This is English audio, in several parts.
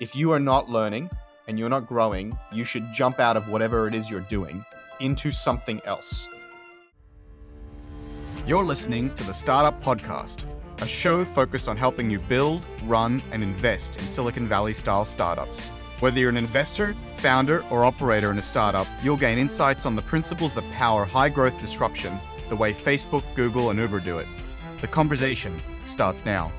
if you are not learning and you're not growing, you should jump out of whatever it is you're doing into something else. You're listening to the Startup Podcast, a show focused on helping you build, run, and invest in Silicon Valley style startups. Whether you're an investor, founder, or operator in a startup, you'll gain insights on the principles that power high growth disruption the way Facebook, Google, and Uber do it. The conversation starts now.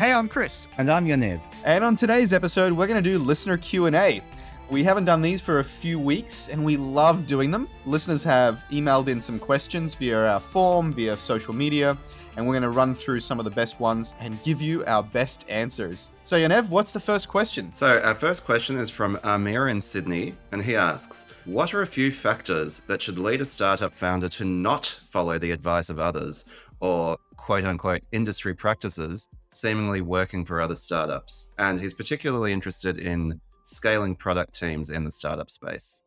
Hey, I'm Chris. And I'm Yaniv. And on today's episode, we're going to do listener Q&A. We haven't done these for a few weeks and we love doing them. Listeners have emailed in some questions via our form, via social media, and we're going to run through some of the best ones and give you our best answers. So, Yaniv, what's the first question? So, our first question is from Amir in Sydney, and he asks What are a few factors that should lead a startup founder to not follow the advice of others or quote unquote industry practices seemingly working for other startups? And he's particularly interested in scaling product teams in the startup space?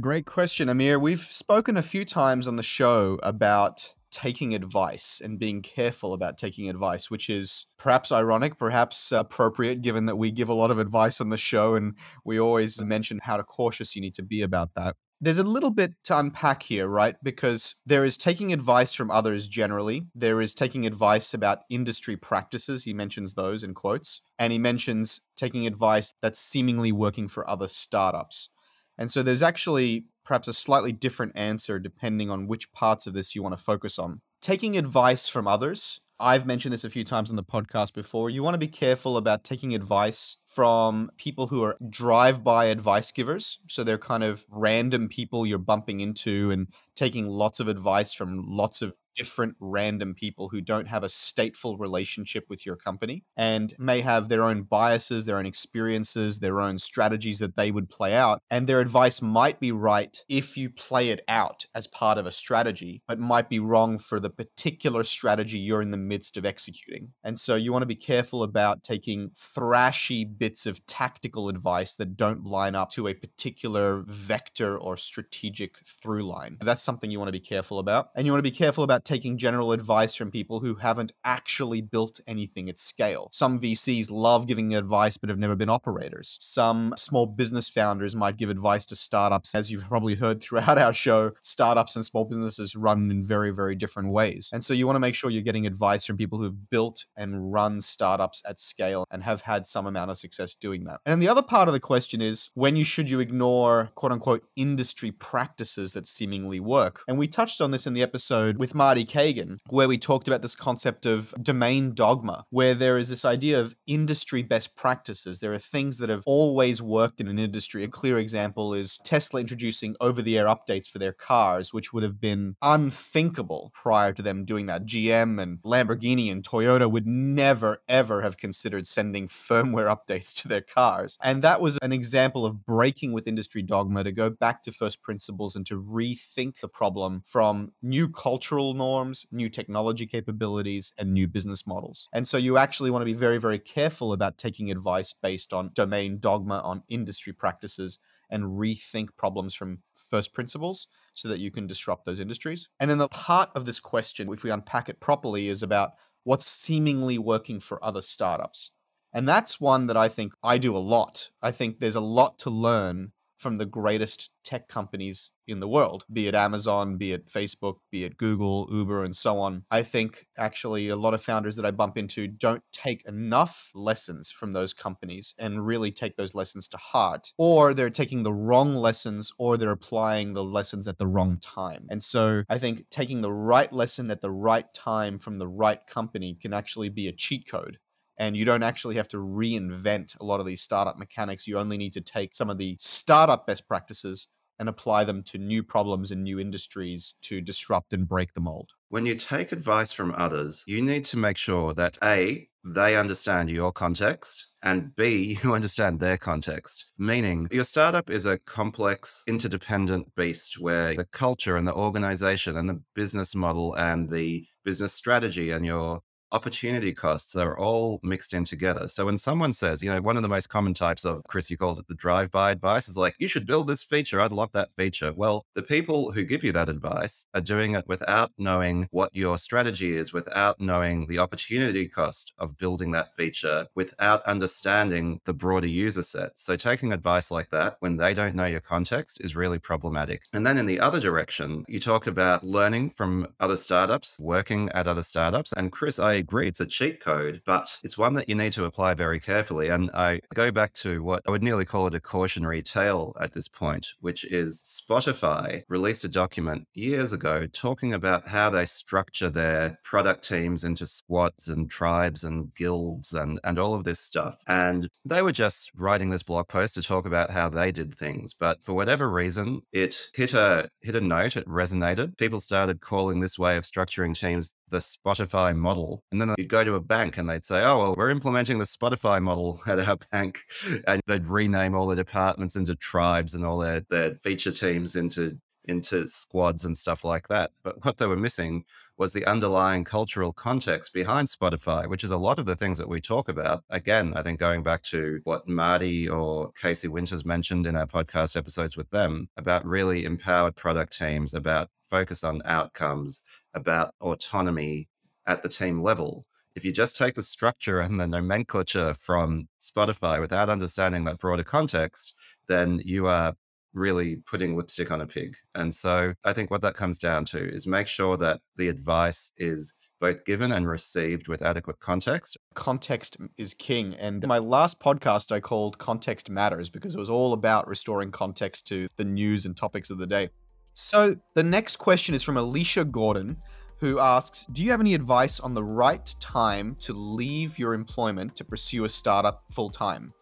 Great question, Amir. We've spoken a few times on the show about taking advice and being careful about taking advice, which is perhaps ironic, perhaps appropriate, given that we give a lot of advice on the show and we always mention how cautious you need to be about that there's a little bit to unpack here, right? Because there is taking advice from others generally. There is taking advice about industry practices. He mentions those in quotes. And he mentions taking advice that's seemingly working for other startups. And so there's actually perhaps a slightly different answer depending on which parts of this you want to focus on. Taking advice from others I've mentioned this a few times on the podcast before. You want to be careful about taking advice from people who are drive by advice givers. So they're kind of random people you're bumping into and taking lots of advice from lots of different random people who don't have a stateful relationship with your company and may have their own biases, their own experiences, their own strategies that they would play out. And their advice might be right if you play it out as part of a strategy, but might be wrong for the particular strategy you're in the midst of executing. And so you want to be careful about taking thrashy bits of tactical advice that don't line up to a particular vector or strategic through line. That's something you want to be careful about. And you want to be careful about taking general advice from people who haven't actually built anything at scale. Some VCs love giving advice but have never been operators. Some small business founders might give advice to startups. As you've probably heard throughout our show, startups and small businesses run in very, very different ways. And so you want to make sure you're getting advice from people who've built and run startups at scale and have had some amount of success doing that. And the other part of the question is when you should you ignore quote unquote industry practices that seemingly work? And we touched on this in the episode with Marty Cagan, where we talked about this concept of domain dogma, where there is this idea of industry best practices. There are things that have always worked in an industry. A clear example is Tesla introducing over the air updates for their cars, which would have been unthinkable prior to them doing that. GM and Lamborghini and Toyota would never, ever have considered sending firmware updates to their cars. And that was an example of breaking with industry dogma to go back to first principles and to rethink the problem from new cultural norms new technology capabilities, and new business models. And so you actually want to be very, very careful about taking advice based on domain dogma, on industry practices, and rethink problems from first principles so that you can disrupt those industries. And then the part of this question, if we unpack it properly, is about what's seemingly working for other startups. And that's one that I think I do a lot. I think there's a lot to learn from the greatest tech companies in the world, be it Amazon, be it Facebook, be it Google, Uber, and so on. I think actually a lot of founders that I bump into don't take enough lessons from those companies and really take those lessons to heart, or they're taking the wrong lessons or they're applying the lessons at the wrong time. And so I think taking the right lesson at the right time from the right company can actually be a cheat code and you don't actually have to reinvent a lot of these startup mechanics. You only need to take some of the startup best practices and apply them to new problems in new industries to disrupt and break the mold. When you take advice from others, you need to make sure that A, they understand your context, and B, you understand their context. Meaning, your startup is a complex, interdependent beast where the culture and the organization and the business model and the business strategy and your opportunity costs are all mixed in together. So when someone says, you know, one of the most common types of, Chris, you called it the drive by advice, is like, you should build this feature. I'd love that feature. Well, the people who give you that advice are doing it without knowing what your strategy is, without knowing the opportunity cost of building that feature, without understanding the broader user set. So taking advice like that when they don't know your context is really problematic. And then in the other direction, you talked about learning from other startups, working at other startups. And Chris, I agree, it's a cheat code, but it's one that you need to apply very carefully. And I go back to what I would nearly call it a cautionary tale at this point, which is Spotify released a document years ago talking about how they structure their product teams into squads and tribes and guilds and, and all of this stuff. And they were just writing this blog post to talk about how they did things. But for whatever reason, it hit a hit a note, it resonated. People started calling this way of structuring teams the Spotify model. And then you'd go to a bank and they'd say, oh, well, we're implementing the Spotify model at our bank. And they'd rename all the departments into tribes and all their, their feature teams into into squads and stuff like that. But what they were missing was the underlying cultural context behind Spotify, which is a lot of the things that we talk about. Again, I think going back to what Marty or Casey Winters mentioned in our podcast episodes with them about really empowered product teams, about focus on outcomes, about autonomy at the team level. If you just take the structure and the nomenclature from Spotify without understanding that broader context, then you are really putting lipstick on a pig. And so I think what that comes down to is make sure that the advice is both given and received with adequate context. Context is king. And my last podcast I called Context Matters because it was all about restoring context to the news and topics of the day. So the next question is from Alicia Gordon, who asks Do you have any advice on the right time to leave your employment to pursue a startup full time?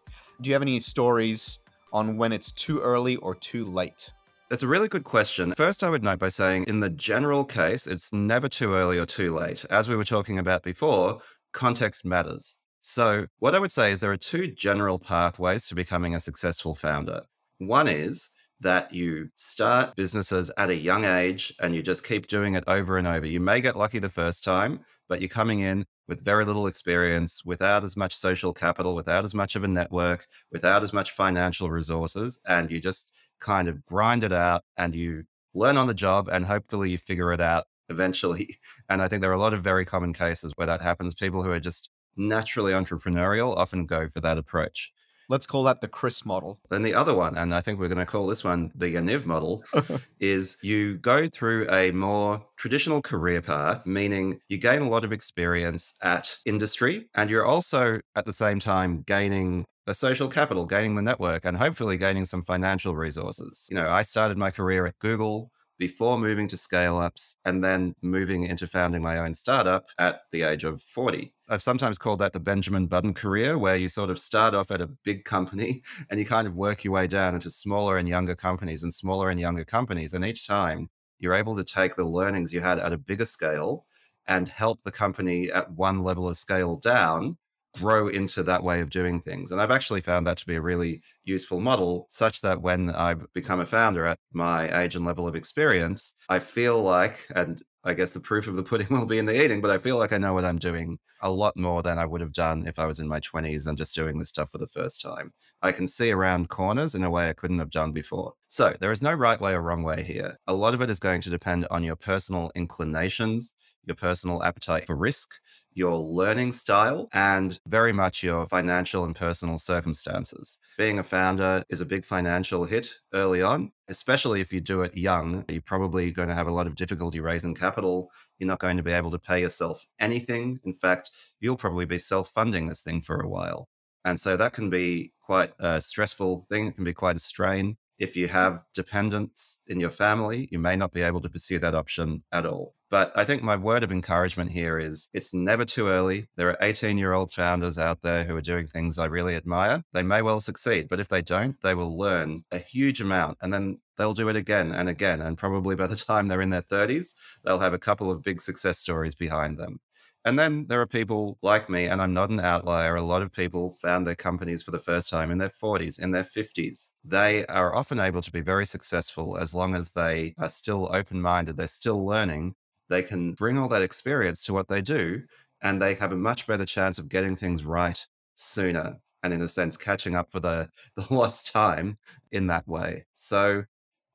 Do you have any stories on when it's too early or too late? That's a really good question. First, I would note by saying, in the general case, it's never too early or too late. As we were talking about before, context matters. So, what I would say is there are two general pathways to becoming a successful founder. One is that you start businesses at a young age and you just keep doing it over and over. You may get lucky the first time, but you're coming in with very little experience, without as much social capital, without as much of a network, without as much financial resources, and you just kind of grind it out and you learn on the job and hopefully you figure it out eventually. And I think there are a lot of very common cases where that happens. People who are just naturally entrepreneurial often go for that approach. Let's call that the Chris model. Then the other one, and I think we're going to call this one the Yaniv model, is you go through a more traditional career path, meaning you gain a lot of experience at industry, and you're also at the same time gaining the social capital, gaining the network, and hopefully gaining some financial resources. You know, I started my career at Google before moving to scale ups and then moving into founding my own startup at the age of 40. I've sometimes called that the Benjamin Button career, where you sort of start off at a big company and you kind of work your way down into smaller and younger companies and smaller and younger companies. And each time you're able to take the learnings you had at a bigger scale and help the company at one level of scale down grow into that way of doing things. And I've actually found that to be a really useful model, such that when I've become a founder at my age and level of experience, I feel like, and I guess the proof of the pudding will be in the eating, but I feel like I know what I'm doing a lot more than I would have done if I was in my 20s and just doing this stuff for the first time. I can see around corners in a way I couldn't have done before. So there is no right way or wrong way here. A lot of it is going to depend on your personal inclinations, your personal appetite for risk, your learning style, and very much your financial and personal circumstances. Being a founder is a big financial hit early on, especially if you do it young. You're probably going to have a lot of difficulty raising capital. You're not going to be able to pay yourself anything. In fact, you'll probably be self funding this thing for a while. And so that can be quite a stressful thing. It can be quite a strain. If you have dependents in your family, you may not be able to pursue that option at all. But I think my word of encouragement here is it's never too early. There are 18 year old founders out there who are doing things I really admire. They may well succeed, but if they don't, they will learn a huge amount and then they'll do it again and again. And probably by the time they're in their 30s, they'll have a couple of big success stories behind them. And then there are people like me, and I'm not an outlier. A lot of people found their companies for the first time in their 40s, in their 50s. They are often able to be very successful as long as they are still open minded, they're still learning, they can bring all that experience to what they do and they have a much better chance of getting things right sooner and in a sense catching up for the, the lost time in that way. So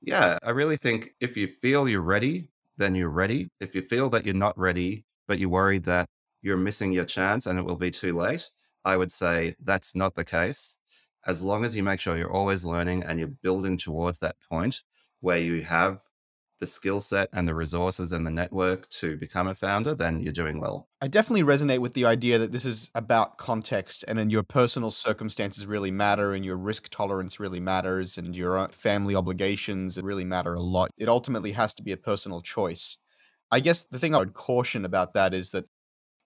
yeah, I really think if you feel you're ready, then you're ready. If you feel that you're not ready, but you're worried that you're missing your chance and it will be too late, I would say that's not the case. As long as you make sure you're always learning and you're building towards that point where you have the skill set and the resources and the network to become a founder, then you're doing well. I definitely resonate with the idea that this is about context and then your personal circumstances really matter and your risk tolerance really matters and your uh, family obligations really matter a lot. It ultimately has to be a personal choice. I guess the thing I would caution about that is that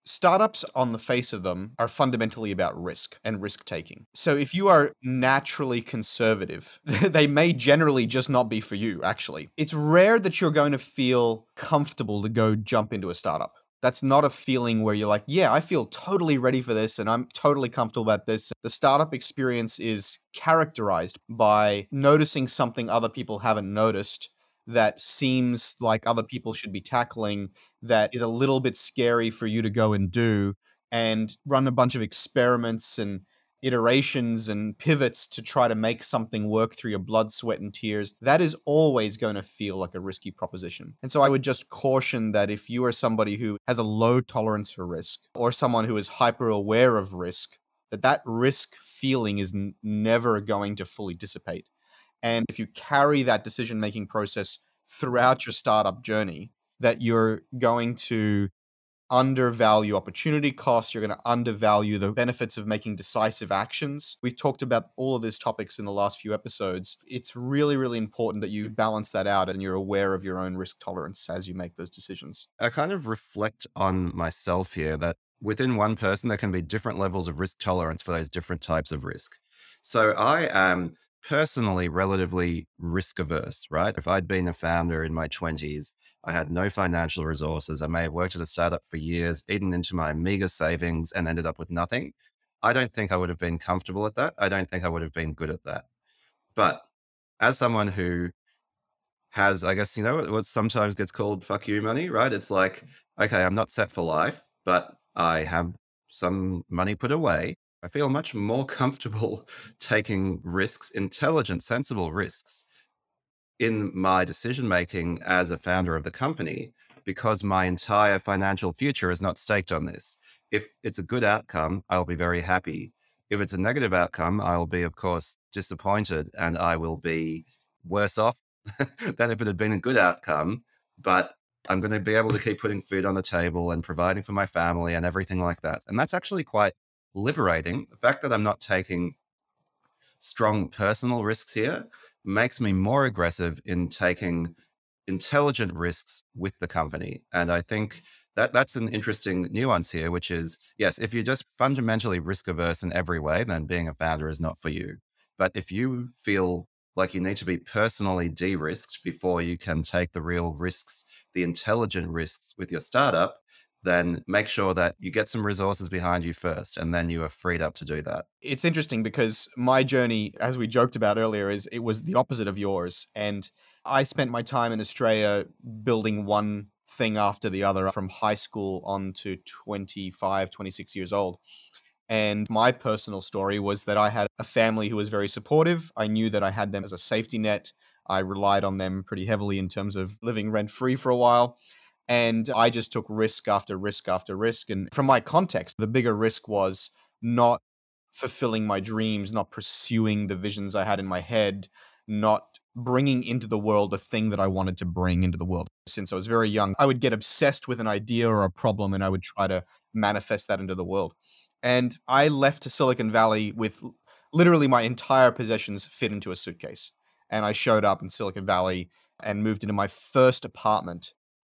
startups on the face of them are fundamentally about risk and risk taking. So if you are naturally conservative, they may generally just not be for you, actually. It's rare that you're going to feel comfortable to go jump into a startup. That's not a feeling where you're like, yeah, I feel totally ready for this and I'm totally comfortable about this. The startup experience is characterized by noticing something other people haven't noticed that seems like other people should be tackling that is a little bit scary for you to go and do and run a bunch of experiments and iterations and pivots to try to make something work through your blood, sweat, and tears, that is always going to feel like a risky proposition. And so I would just caution that if you are somebody who has a low tolerance for risk or someone who is hyper aware of risk, that that risk feeling is n- never going to fully dissipate. And if you carry that decision making process throughout your startup journey, that you're going to undervalue opportunity costs. You're going to undervalue the benefits of making decisive actions. We've talked about all of these topics in the last few episodes. It's really, really important that you balance that out and you're aware of your own risk tolerance as you make those decisions. I kind of reflect on myself here that within one person, there can be different levels of risk tolerance for those different types of risk. So I am personally relatively risk averse, right? If I'd been a founder in my 20s, I had no financial resources. I may have worked at a startup for years, eaten into my meager savings, and ended up with nothing. I don't think I would have been comfortable at that. I don't think I would have been good at that. But as someone who has, I guess, you know, what sometimes gets called fuck you money, right? It's like, okay, I'm not set for life, but I have some money put away. I feel much more comfortable taking risks, intelligent, sensible risks in my decision making as a founder of the company because my entire financial future is not staked on this. If it's a good outcome, I'll be very happy. If it's a negative outcome, I'll be, of course, disappointed and I will be worse off than if it had been a good outcome. But I'm going to be able to keep putting food on the table and providing for my family and everything like that. And that's actually quite liberating. The fact that I'm not taking strong personal risks here makes me more aggressive in taking intelligent risks with the company. And I think that that's an interesting nuance here, which is yes, if you're just fundamentally risk averse in every way, then being a founder is not for you. But if you feel like you need to be personally de risked before you can take the real risks, the intelligent risks with your startup, then make sure that you get some resources behind you first and then you are freed up to do that. It's interesting because my journey, as we joked about earlier, is it was the opposite of yours. And I spent my time in Australia building one thing after the other from high school on to 25, 26 years old. And my personal story was that I had a family who was very supportive. I knew that I had them as a safety net. I relied on them pretty heavily in terms of living rent free for a while. And I just took risk after risk after risk. And from my context, the bigger risk was not fulfilling my dreams, not pursuing the visions I had in my head, not bringing into the world a thing that I wanted to bring into the world. Since I was very young, I would get obsessed with an idea or a problem and I would try to manifest that into the world. And I left to Silicon Valley with literally my entire possessions fit into a suitcase. And I showed up in Silicon Valley and moved into my first apartment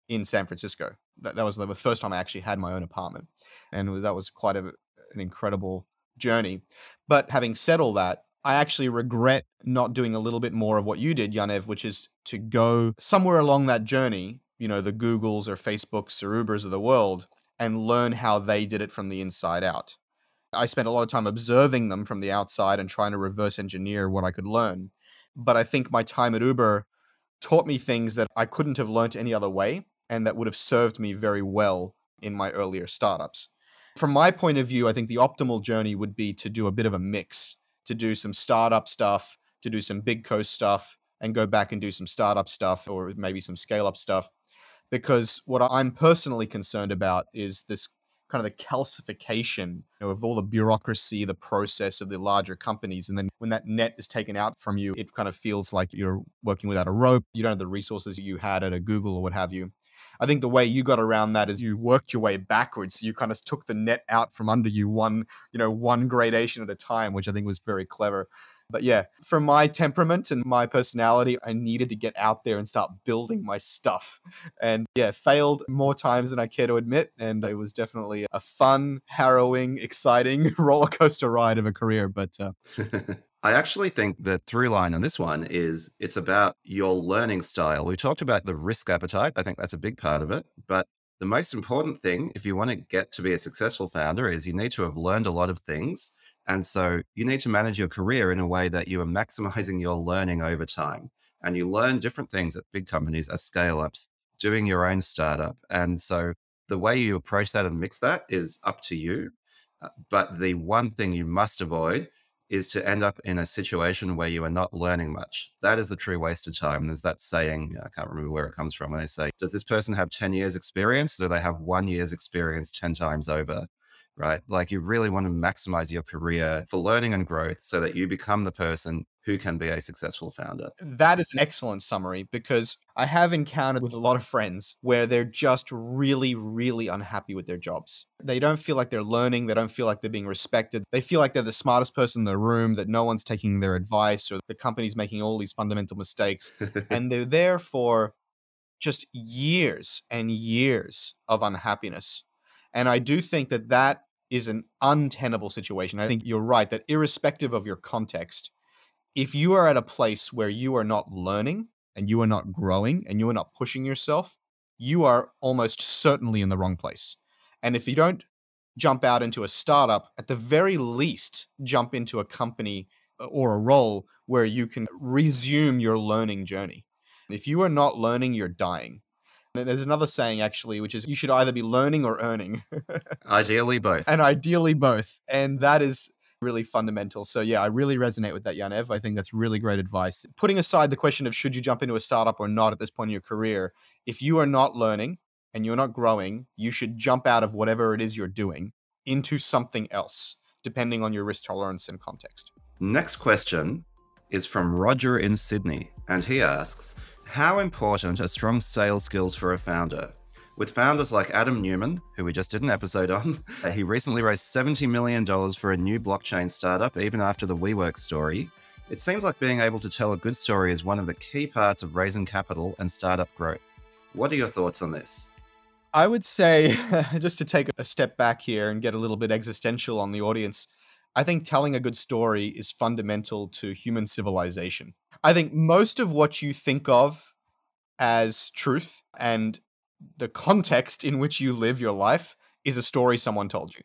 in San Francisco. That, that was the first time I actually had my own apartment. And that was quite a, an incredible journey. But having said all that, I actually regret not doing a little bit more of what you did, Yaniv, which is to go somewhere along that journey, you know, the Googles or Facebooks or Ubers of the world, and learn how they did it from the inside out. I spent a lot of time observing them from the outside and trying to reverse engineer what I could learn. But I think my time at Uber taught me things that I couldn't have learned any other way and that would have served me very well in my earlier startups. From my point of view, I think the optimal journey would be to do a bit of a mix, to do some startup stuff, to do some big co stuff, and go back and do some startup stuff or maybe some scale up stuff. Because what I'm personally concerned about is this kind of the calcification you know, of all the bureaucracy, the process of the larger companies. And then when that net is taken out from you, it kind of feels like you're working without a rope. You don't have the resources you had at a Google or what have you. I think the way you got around that is you worked your way backwards. You kind of took the net out from under you one, you know, one gradation at a time, which I think was very clever. But yeah, for my temperament and my personality, I needed to get out there and start building my stuff. And yeah, failed more times than I care to admit. And it was definitely a fun, harrowing, exciting roller coaster ride of a career. But uh... I actually think the through line on this one is it's about your learning style. We talked about the risk appetite. I think that's a big part of it. But the most important thing, if you want to get to be a successful founder, is you need to have learned a lot of things and so you need to manage your career in a way that you are maximizing your learning over time. And you learn different things at big companies, as scale ups, doing your own startup. And so the way you approach that and mix that is up to you. Uh, but the one thing you must avoid is to end up in a situation where you are not learning much. That is the true waste of time. There's that saying, I can't remember where it comes from, when they say, Does this person have 10 years experience? Or do they have one year's experience 10 times over? Right? Like you really want to maximize your career for learning and growth so that you become the person who can be a successful founder. That is an excellent summary because I have encountered with a lot of friends where they're just really, really unhappy with their jobs. They don't feel like they're learning. They don't feel like they're being respected. They feel like they're the smartest person in the room, that no one's taking their advice, or the company's making all these fundamental mistakes. and they're there for just years and years of unhappiness and I do think that that is an untenable situation. I think you're right that irrespective of your context, if you are at a place where you are not learning and you are not growing and you are not pushing yourself, you are almost certainly in the wrong place. And if you don't jump out into a startup, at the very least, jump into a company uh, or a role where you can resume your learning journey. If you are not learning, you're dying. There's another saying actually, which is you should either be learning or earning. ideally both. And ideally both. And that is really fundamental. So yeah, I really resonate with that, Yaniv. I think that's really great advice. Putting aside the question of should you jump into a startup or not at this point in your career, if you are not learning and you're not growing, you should jump out of whatever it is you're doing into something else, depending on your risk tolerance and context. Next question is from Roger in Sydney, and he asks how important are strong sales skills for a founder? With founders like Adam Neumann, who we just did an episode on, he recently raised $70 million for a new blockchain startup, even after the WeWork story. It seems like being able to tell a good story is one of the key parts of raising capital and startup growth. What are your thoughts on this? I would say, just to take a step back here and get a little bit existential on the audience, I think telling a good story is fundamental to human civilization. I think most of what you think of as truth and the context in which you live your life is a story someone told you.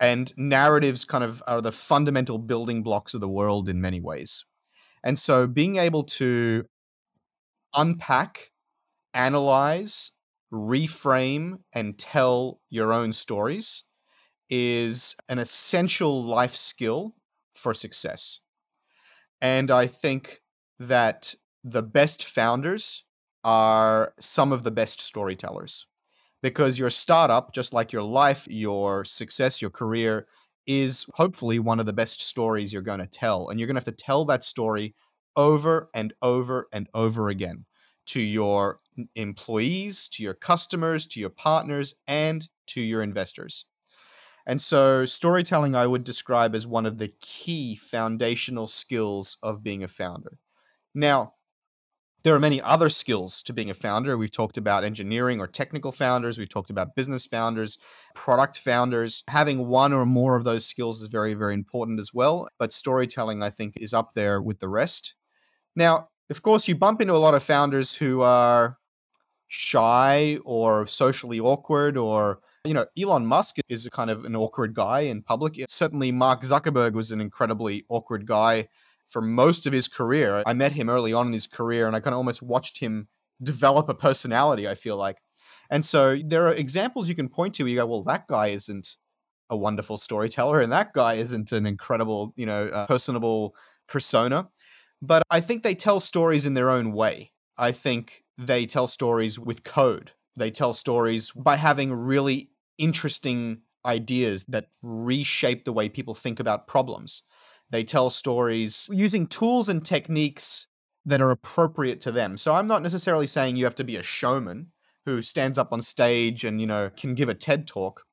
And narratives kind of are the fundamental building blocks of the world in many ways. And so being able to unpack, analyze, reframe, and tell your own stories is an essential life skill for success. And I think that the best founders are some of the best storytellers because your startup, just like your life, your success, your career, is hopefully one of the best stories you're going to tell. And you're going to have to tell that story over and over and over again to your employees, to your customers, to your partners, and to your investors. And so, storytelling I would describe as one of the key foundational skills of being a founder. Now, there are many other skills to being a founder. We've talked about engineering or technical founders. We've talked about business founders, product founders. Having one or more of those skills is very, very important as well. But storytelling, I think, is up there with the rest. Now, of course, you bump into a lot of founders who are shy or socially awkward or you know, Elon Musk is a kind of an awkward guy in public. Certainly, Mark Zuckerberg was an incredibly awkward guy for most of his career. I met him early on in his career and I kind of almost watched him develop a personality, I feel like. And so there are examples you can point to where you go, well, that guy isn't a wonderful storyteller, and that guy isn't an incredible, you know, uh, personable persona. But I think they tell stories in their own way. I think they tell stories with code. They tell stories by having really interesting ideas that reshape the way people think about problems. They tell stories using tools and techniques that are appropriate to them. So I'm not necessarily saying you have to be a showman who stands up on stage and, you know, can give a TED talk,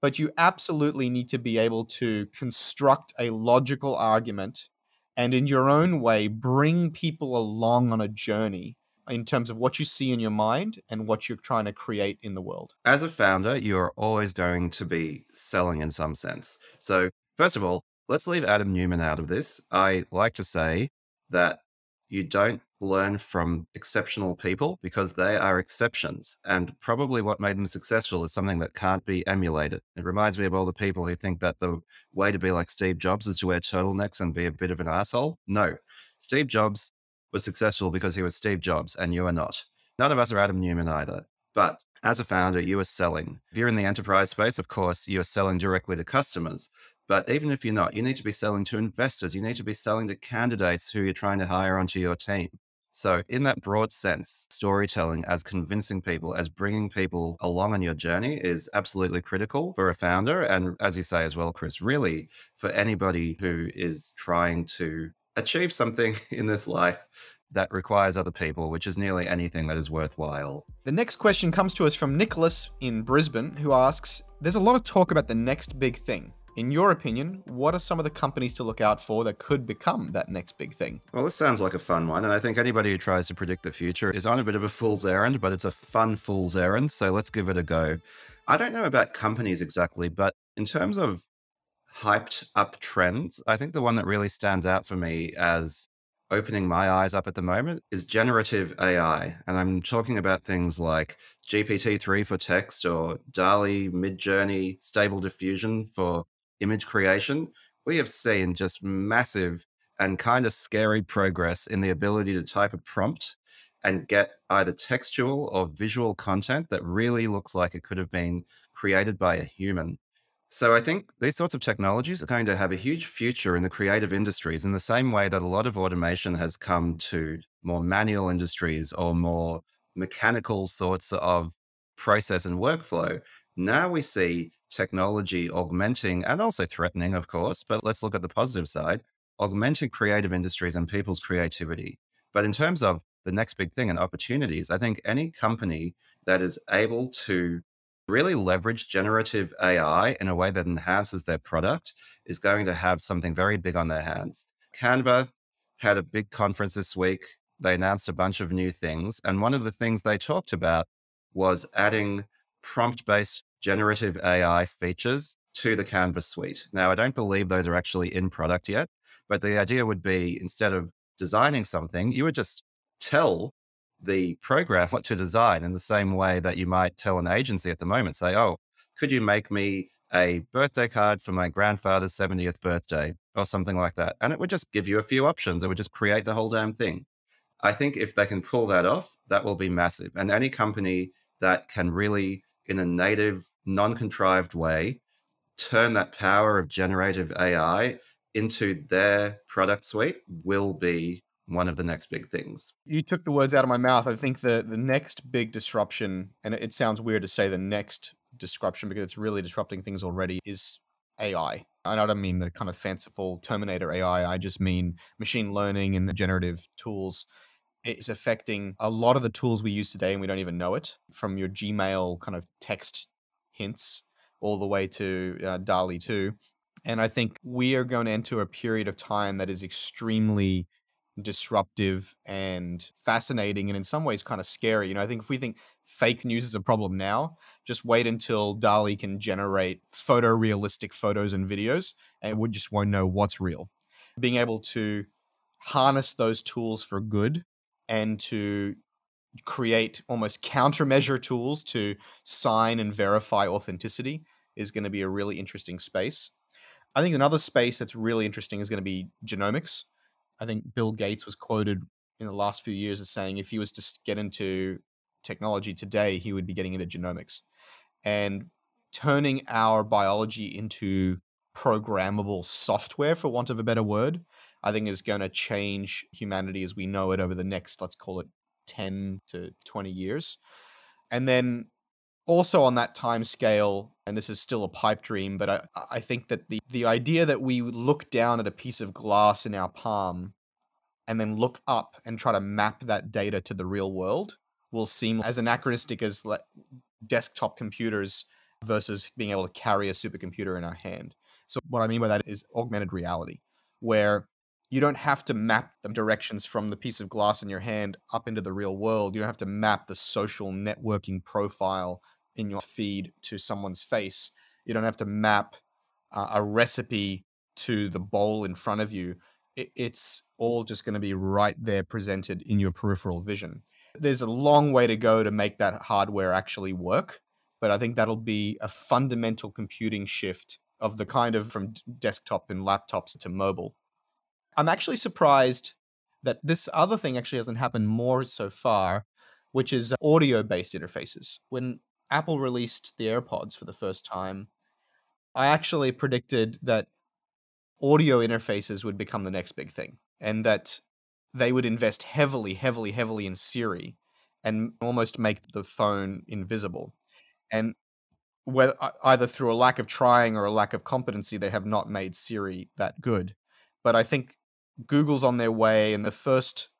but you absolutely need to be able to construct a logical argument and in your own way bring people along on a journey in terms of what you see in your mind and what you're trying to create in the world. As a founder, you're always going to be selling in some sense. So, first of all, let's leave Adam Neumann out of this. I like to say that you don't learn from exceptional people because they are exceptions. And probably what made them successful is something that can't be emulated. It reminds me of all the people who think that the way to be like Steve Jobs is to wear turtlenecks and be a bit of an asshole. No, Steve Jobs was successful because he was Steve Jobs and you are not. None of us are Adam Newman either. But as a founder, you are selling. If you're in the enterprise space, of course, you are selling directly to customers. But even if you're not, you need to be selling to investors. You need to be selling to candidates who you're trying to hire onto your team. So, in that broad sense, storytelling as convincing people, as bringing people along on your journey is absolutely critical for a founder. And as you say as well, Chris, really for anybody who is trying to achieve something in this life that requires other people, which is nearly anything that is worthwhile. The next question comes to us from Nicholas in Brisbane, who asks There's a lot of talk about the next big thing. In your opinion, what are some of the companies to look out for that could become that next big thing? Well, this sounds like a fun one. And I think anybody who tries to predict the future is on a bit of a fool's errand, but it's a fun fool's errand. So let's give it a go. I don't know about companies exactly, but in terms of hyped up trends, I think the one that really stands out for me as opening my eyes up at the moment is generative AI. And I'm talking about things like GPT-3 for text or DALL-E Midjourney Stable Diffusion for image creation, we have seen just massive and kind of scary progress in the ability to type a prompt and get either textual or visual content that really looks like it could have been created by a human. So I think these sorts of technologies are going to have a huge future in the creative industries in the same way that a lot of automation has come to more manual industries or more mechanical sorts of process and workflow. Now we see technology augmenting and also threatening, of course, but let's look at the positive side augmenting creative industries and people's creativity. But in terms of the next big thing and opportunities, I think any company that is able to really leverage generative AI in a way that enhances their product is going to have something very big on their hands. Canva had a big conference this week. They announced a bunch of new things. And one of the things they talked about was adding prompt based generative AI features to the Canva's suite. Now, I don't believe those are actually in product yet, but the idea would be instead of designing something, you would just tell the program what to design in the same way that you might tell an agency at the moment. Say, oh, could you make me a birthday card for my grandfather's 70th birthday or something like that? And it would just give you a few options. It would just create the whole damn thing. I think if they can pull that off, that will be massive. And any company that can really in a native, non contrived way, turn that power of generative AI into their product suite will be one of the next big things. You took the words out of my mouth. I think the the next big disruption, and it sounds weird to say the next disruption because it's really disrupting things already, is AI. And I don't mean the kind of fanciful Terminator AI. I just mean machine learning and generative tools it's affecting a lot of the tools we use today and we don't even know it from your gmail kind of text hints all the way to uh, DALL-E 2 and i think we are going to enter a period of time that is extremely disruptive and fascinating and in some ways kind of scary you know i think if we think fake news is a problem now just wait until DALL-E can generate photorealistic photos and videos and we just won't know what's real being able to harness those tools for good and to create almost countermeasure tools to sign and verify authenticity is going to be a really interesting space. I think another space that's really interesting is going to be genomics. I think Bill Gates was quoted in the last few years as saying if he was to get into technology today, he would be getting into genomics. And turning our biology into programmable software, for want of a better word, I think is going to change humanity as we know it over the next, let's call it 10 to 20 years. And then also on that time scale, and this is still a pipe dream, but I, I think that the, the idea that we look down at a piece of glass in our palm and then look up and try to map that data to the real world will seem as anachronistic as le- desktop computers versus being able to carry a supercomputer in our hand. So, what I mean by that is augmented reality, where you don't have to map the directions from the piece of glass in your hand up into the real world. You don't have to map the social networking profile in your feed to someone's face. You don't have to map uh, a recipe to the bowl in front of you. It, it's all just going to be right there presented in your peripheral vision. There's a long way to go to make that hardware actually work, but I think that'll be a fundamental computing shift of the kind of from desktop and laptops to mobile. I'm actually surprised that this other thing actually hasn't happened more so far, which is audio based interfaces. When Apple released the AirPods for the first time, I actually predicted that audio interfaces would become the next big thing and that they would invest heavily, heavily, heavily in Siri and almost make the phone invisible. And whether either through a lack of trying or a lack of competency, they have not made Siri that good. But I think Google's on their way, and the first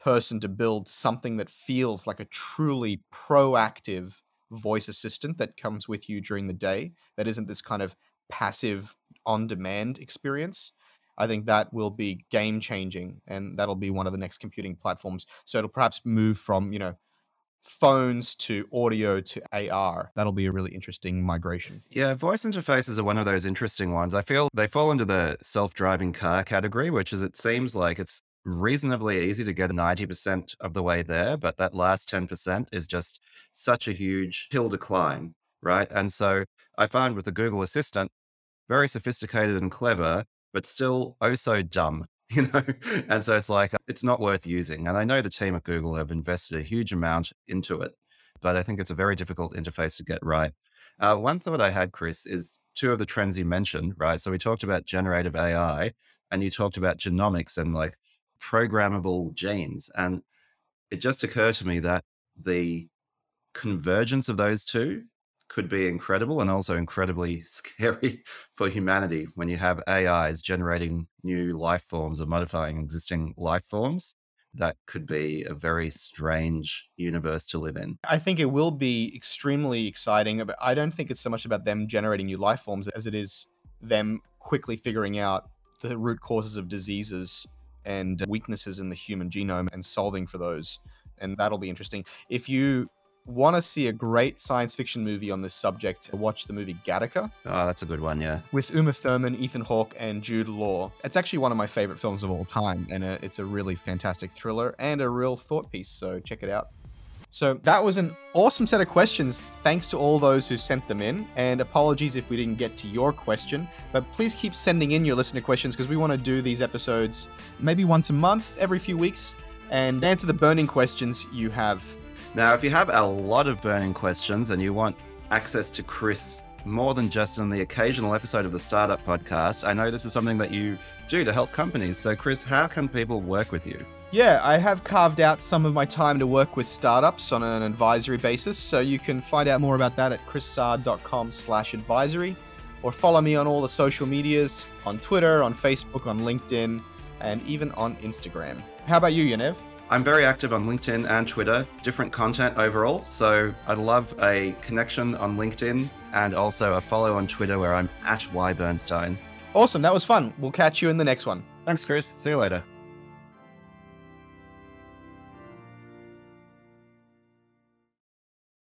person to build something that feels like a truly proactive voice assistant that comes with you during the day, that isn't this kind of passive on demand experience. I think that will be game changing, and that'll be one of the next computing platforms. So it'll perhaps move from, you know, phones to audio to AR. That'll be a really interesting migration. Yeah, voice interfaces are one of those interesting ones. I feel they fall into the self driving car category, which is it seems like it's reasonably easy to get 90% of the way there, but that last 10% is just such a huge hill to climb, right? And so I find with the Google Assistant, very sophisticated and clever, but still oh so dumb you know? And so it's like it's not worth using and i know the team at google have invested a huge amount into it but i think it's a very difficult interface to get right. Uh, one thought i had chris is two of the trends you mentioned right? So we talked about generative ai and you talked about genomics and like programmable genes and it just occurred to me that the convergence of those two could be incredible and also incredibly scary for humanity when you have AIs generating new life forms or modifying existing life forms. That could be a very strange universe to live in. I think it will be extremely exciting, but I don't think it's so much about them generating new life forms as it is them quickly figuring out the root causes of diseases and weaknesses in the human genome and solving for those. And that'll be interesting. If you want to see a great science fiction movie on this subject, watch the movie Gattaca. Oh, that's a good one, yeah. With Uma Thurman, Ethan Hawke, and Jude Law. It's actually one of my favorite films of all time, and uh, it's a really fantastic thriller and a real thought piece, so check it out. So that was an awesome set of questions. Thanks to all those who sent them in, and apologies if we didn't get to your question. But please keep sending in your listener questions because we want to do these episodes maybe once a month, every few weeks, and answer the burning questions you have now, if you have a lot of burning questions and you want access to Chris more than just on the occasional episode of the Startup Podcast, I know this is something that you do to help companies. So, Chris, how can people work with you? Yeah, I have carved out some of my time to work with startups on an advisory basis. So you can find out more about that at chrissaad.com slash advisory or follow me on all the social medias on Twitter, on Facebook, on LinkedIn, and even on Instagram. How about you, Yaniv? I'm very active on LinkedIn and Twitter, different content overall. So I'd love a connection on LinkedIn and also a follow on Twitter where I'm at Y Bernstein. Awesome. That was fun. We'll catch you in the next one. Thanks, Chris. See you later.